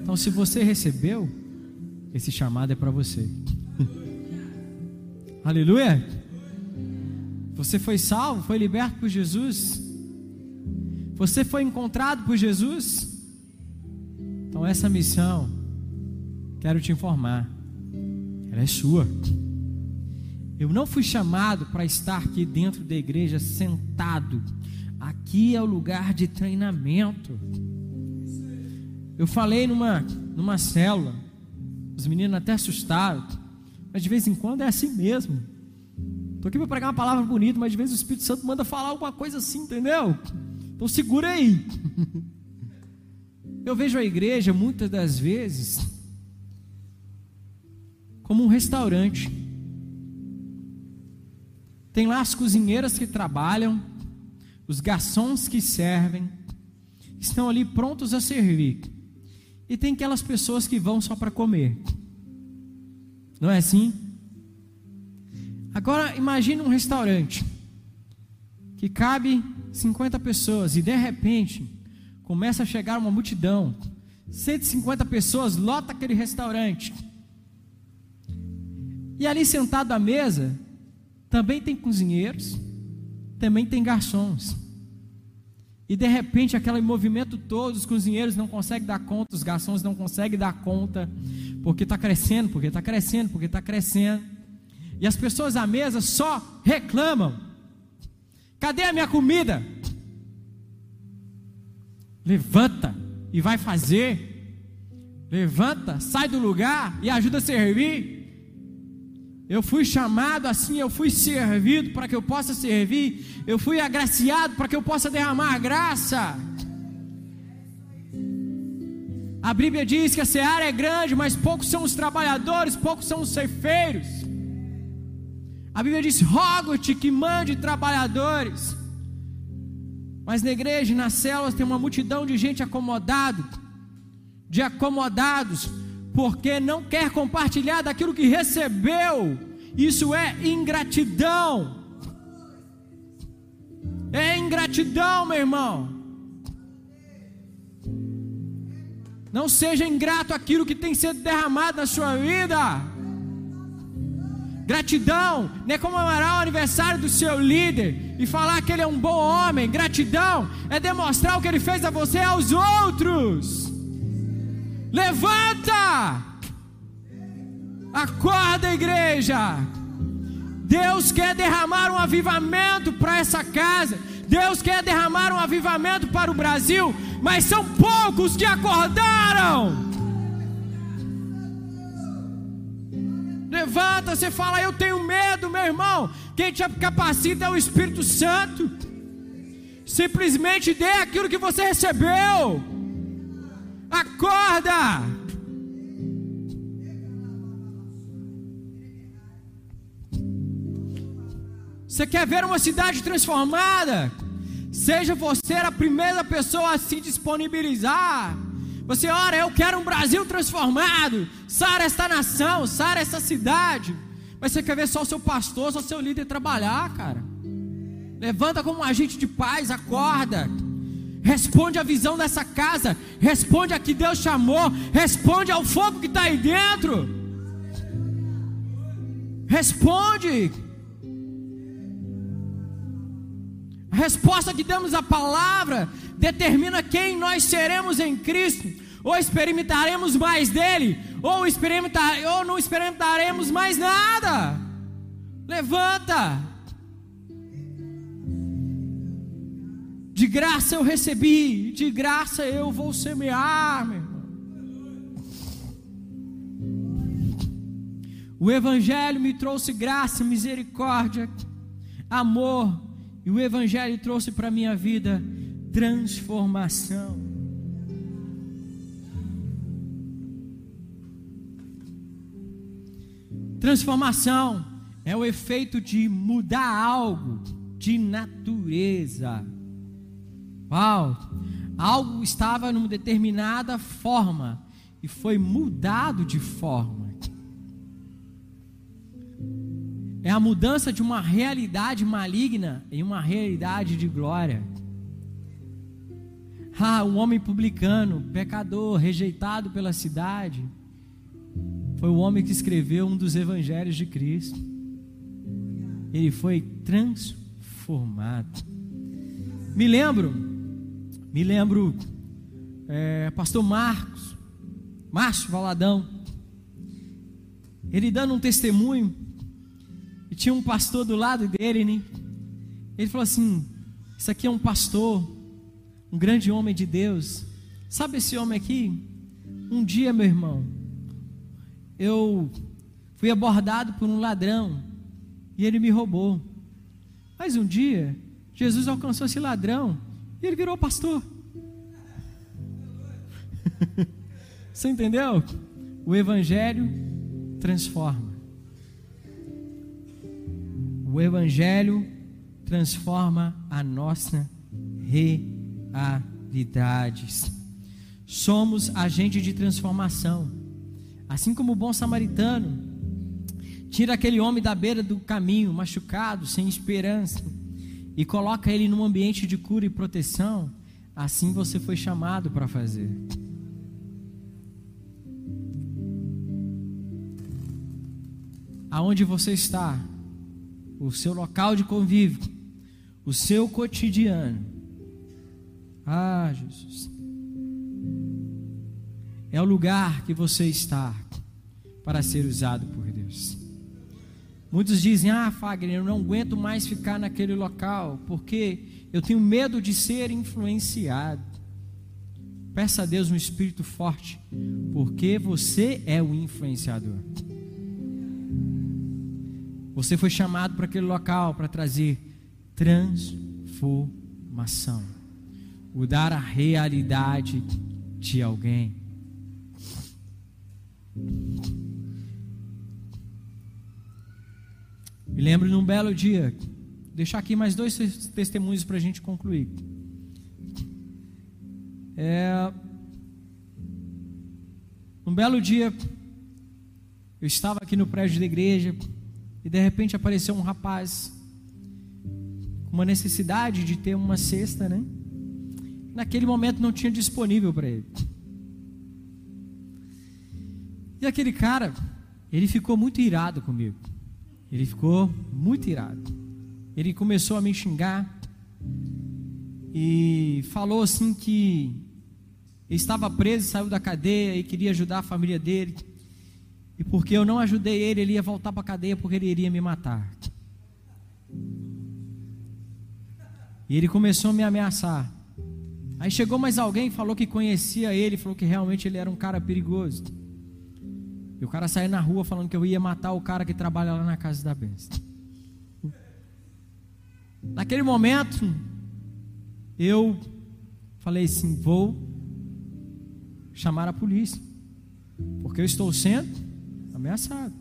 Então, se você recebeu, esse chamado é para você. Aleluia. Você foi salvo, foi liberto por Jesus. Você foi encontrado por Jesus. Então essa missão, quero te informar, ela é sua. Eu não fui chamado para estar aqui dentro da igreja sentado. Aqui é o lugar de treinamento. Eu falei numa, numa célula, os meninos até assustaram, mas de vez em quando é assim mesmo. Estou aqui para pregar uma palavra bonita, mas de vez o Espírito Santo manda falar alguma coisa assim, entendeu? Então segura aí. Eu vejo a igreja muitas das vezes como um restaurante. Tem lá as cozinheiras que trabalham, os garçons que servem, estão ali prontos a servir. E tem aquelas pessoas que vão só para comer. Não é assim? Agora imagine um restaurante que cabe 50 pessoas e de repente começa a chegar uma multidão. 150 pessoas lota aquele restaurante. E ali sentado à mesa também tem cozinheiros, também tem garçons. E de repente, aquele movimento todo, os cozinheiros não conseguem dar conta, os garçons não conseguem dar conta, porque está crescendo, porque está crescendo, porque está crescendo. E as pessoas à mesa só reclamam: cadê a minha comida? Levanta e vai fazer. Levanta, sai do lugar e ajuda a servir. Eu fui chamado assim, eu fui servido para que eu possa servir, eu fui agraciado para que eu possa derramar graça. A Bíblia diz que a seara é grande, mas poucos são os trabalhadores, poucos são os ceifeiros. A Bíblia diz: rogo-te que mande trabalhadores. Mas na igreja, nas células, tem uma multidão de gente acomodado, de acomodados, porque não quer compartilhar daquilo que recebeu. Isso é ingratidão. É ingratidão, meu irmão. Não seja ingrato aquilo que tem sido derramado na sua vida. Gratidão não é comemorar o aniversário do seu líder e falar que ele é um bom homem. Gratidão é demonstrar o que ele fez a você e aos outros. Levanta! Acorda, igreja! Deus quer derramar um avivamento para essa casa. Deus quer derramar um avivamento para o Brasil, mas são poucos que acordaram. Levanta, você fala, eu tenho medo, meu irmão. Quem te capacita é o Espírito Santo. Simplesmente dê aquilo que você recebeu. Acorda! Você quer ver uma cidade transformada? Seja você a primeira pessoa a se disponibilizar. Você ora, eu quero um Brasil transformado. Sara esta nação, Sara essa cidade. Mas você quer ver só o seu pastor, só o seu líder trabalhar, cara. Levanta como um agente de paz, acorda. Responde à visão dessa casa. Responde a que Deus chamou. Responde ao fogo que está aí dentro. Responde. A resposta que damos à palavra determina quem nós seremos em Cristo. Ou experimentaremos mais dele, ou, experimentar, ou não experimentaremos mais nada. Levanta. De graça eu recebi, de graça eu vou semear, meu irmão. O Evangelho me trouxe graça, misericórdia, amor, e o Evangelho trouxe para a minha vida transformação. Transformação é o efeito de mudar algo de natureza. Uau! Algo estava numa determinada forma e foi mudado de forma. É a mudança de uma realidade maligna em uma realidade de glória. Ah, um homem publicano, pecador, rejeitado pela cidade, foi o homem que escreveu um dos evangelhos de Cristo. ele foi transformado. Me lembro, me lembro, é, pastor Marcos, Márcio Valadão, ele dando um testemunho, e tinha um pastor do lado dele, né? Ele falou assim: Isso aqui é um pastor, um grande homem de Deus. Sabe esse homem aqui? Um dia, meu irmão, eu fui abordado por um ladrão e ele me roubou. Mas um dia, Jesus alcançou esse ladrão e ele virou pastor. Você entendeu? O Evangelho transforma. O Evangelho transforma a nossa realidade. Somos agente de transformação. Assim como o bom samaritano tira aquele homem da beira do caminho, machucado, sem esperança, e coloca ele num ambiente de cura e proteção, assim você foi chamado para fazer. Aonde você está, o seu local de convívio, o seu cotidiano. Ah, Jesus. É o lugar que você está para ser usado por. Muitos dizem: Ah, Fagner, eu não aguento mais ficar naquele local, porque eu tenho medo de ser influenciado. Peça a Deus um espírito forte, porque você é o influenciador. Você foi chamado para aquele local para trazer transformação, mudar a realidade de alguém. Me lembro num belo dia, deixar aqui mais dois testemunhos para a gente concluir. É, um belo dia, eu estava aqui no prédio da igreja e de repente apareceu um rapaz com uma necessidade de ter uma cesta, né? Naquele momento não tinha disponível para ele. E aquele cara, ele ficou muito irado comigo. Ele ficou muito irado. Ele começou a me xingar e falou assim que estava preso, saiu da cadeia e queria ajudar a família dele. E porque eu não ajudei ele, ele ia voltar para a cadeia porque ele iria me matar. E ele começou a me ameaçar. Aí chegou mais alguém, falou que conhecia ele, falou que realmente ele era um cara perigoso. E o cara saiu na rua falando que eu ia matar o cara que trabalha lá na casa da besta. Naquele momento, eu falei assim: vou chamar a polícia, porque eu estou sendo ameaçado.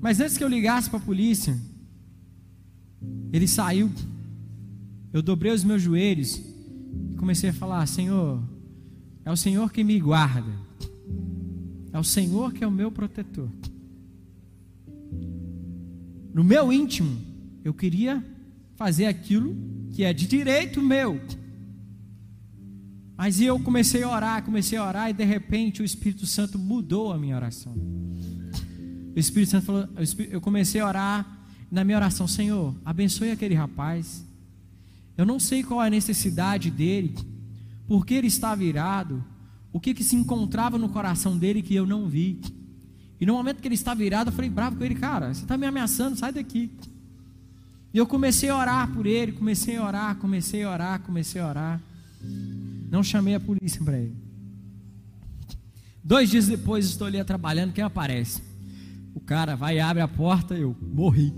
Mas antes que eu ligasse para a polícia, ele saiu. Eu dobrei os meus joelhos e comecei a falar: Senhor, é o Senhor que me guarda. É o Senhor que é o meu protetor. No meu íntimo, eu queria fazer aquilo que é de direito meu. Mas eu comecei a orar, comecei a orar e de repente o Espírito Santo mudou a minha oração. O Espírito Santo falou, eu comecei a orar na minha oração, Senhor, abençoe aquele rapaz. Eu não sei qual é a necessidade dele, porque ele está virado, o que, que se encontrava no coração dele que eu não vi. E no momento que ele está virado, eu falei bravo com ele, cara, você está me ameaçando, sai daqui. E eu comecei a orar por ele, comecei a orar, comecei a orar, comecei a orar. Não chamei a polícia para ele. Dois dias depois estou ali trabalhando, quem aparece? O cara vai e abre a porta, eu morri.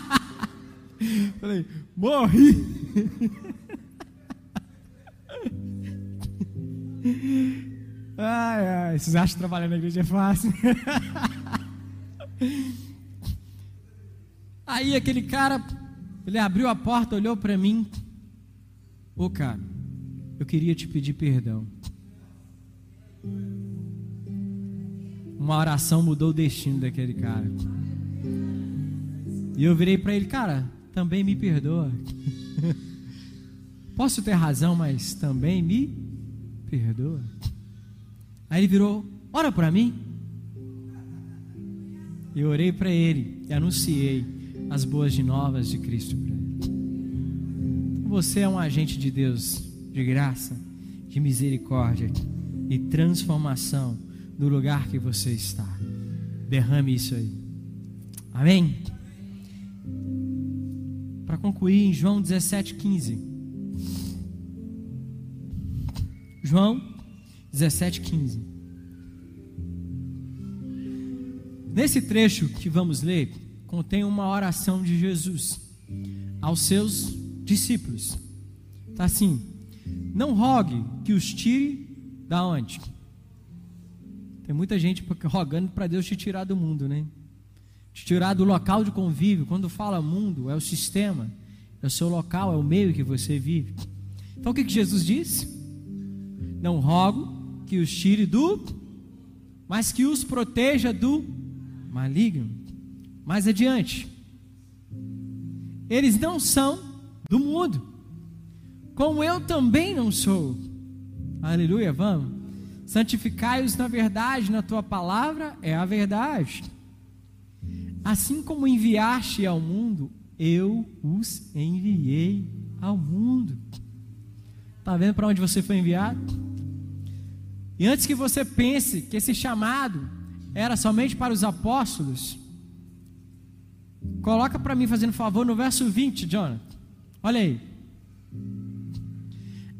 Falei, morri. Ai, ai, vocês acham que trabalhar na igreja é fácil? Aí aquele cara, ele abriu a porta, olhou para mim. Ô cara, eu queria te pedir perdão. Uma oração mudou o destino daquele cara. E eu virei para ele, cara, também me perdoa. Posso ter razão, mas também me perdoa. Aí ele virou, ora para mim. E orei para ele e anunciei as boas de novas de Cristo para ele. Você é um agente de Deus, de graça, de misericórdia e transformação no lugar que você está. Derrame isso aí. Amém? Para concluir, em João 17,15. João 17,15. Nesse trecho que vamos ler, contém uma oração de Jesus aos seus discípulos. Está assim: Não rogue que os tire da onde? Tem muita gente rogando para Deus te tirar do mundo, né? Te tirar do local de convívio. Quando fala mundo, é o sistema, é o seu local, é o meio que você vive. Então o que, que Jesus disse? Não rogo que os tire do, mas que os proteja do maligno. Mais adiante, eles não são do mundo, como eu também não sou. Aleluia, vamos. Santificai-os na verdade, na tua palavra é a verdade. Assim como enviaste ao mundo, eu os enviei ao mundo. Está vendo para onde você foi enviado? E antes que você pense que esse chamado era somente para os apóstolos, coloca para mim fazendo favor no verso 20, Jonathan. Olha aí.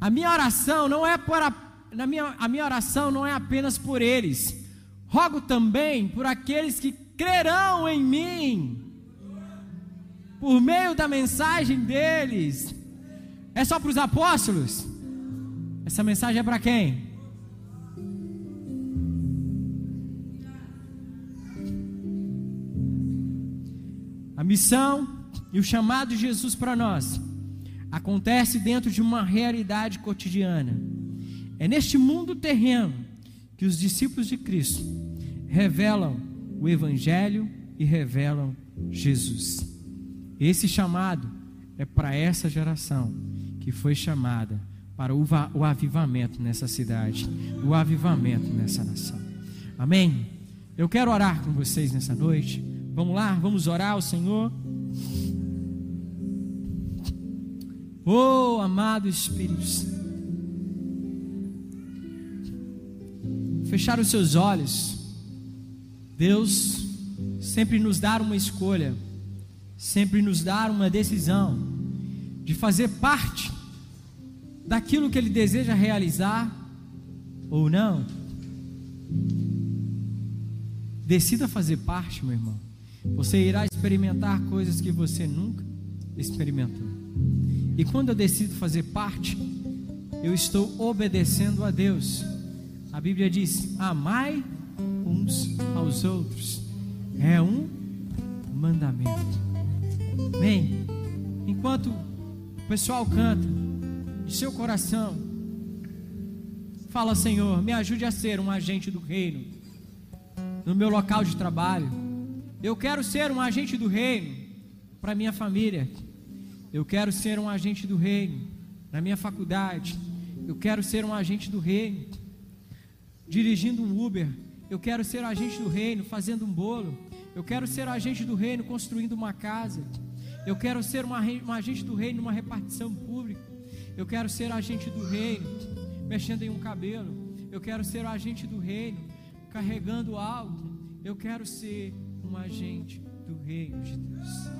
A minha oração não é para na minha, a minha oração não é apenas por eles. Rogo também por aqueles que crerão em mim. Por meio da mensagem deles. É só para os apóstolos? Essa mensagem é para quem? A missão e o chamado de Jesus para nós acontece dentro de uma realidade cotidiana. É neste mundo terreno que os discípulos de Cristo revelam o Evangelho e revelam Jesus. Esse chamado é para essa geração que foi chamada para o, avivamento nessa cidade, o avivamento nessa nação. Amém? Eu quero orar com vocês nessa noite. Vamos lá, vamos orar ao Senhor. Oh, amado Espírito Santo. Fechar os seus olhos. Deus sempre nos dá uma escolha, sempre nos dá uma decisão de fazer parte daquilo que Ele deseja realizar ou não. Decida fazer parte, meu irmão. Você irá experimentar coisas que você nunca experimentou. E quando eu decido fazer parte, eu estou obedecendo a Deus. A Bíblia diz: amai uns aos outros. É um mandamento. Bem, enquanto o pessoal canta, de seu coração, fala: Senhor, me ajude a ser um agente do reino no meu local de trabalho. Eu quero ser um agente do reino para minha família eu quero ser um agente do reino na minha faculdade. Eu quero ser um agente do reino dirigindo um Uber. Eu quero ser um agente do reino fazendo um bolo. Eu quero ser um agente do reino construindo uma casa. Eu quero ser um agente do reino numa repartição pública. Eu quero ser agente do reino mexendo em um cabelo. Eu quero ser agente do reino carregando algo. Eu quero ser um agente do reino de Deus.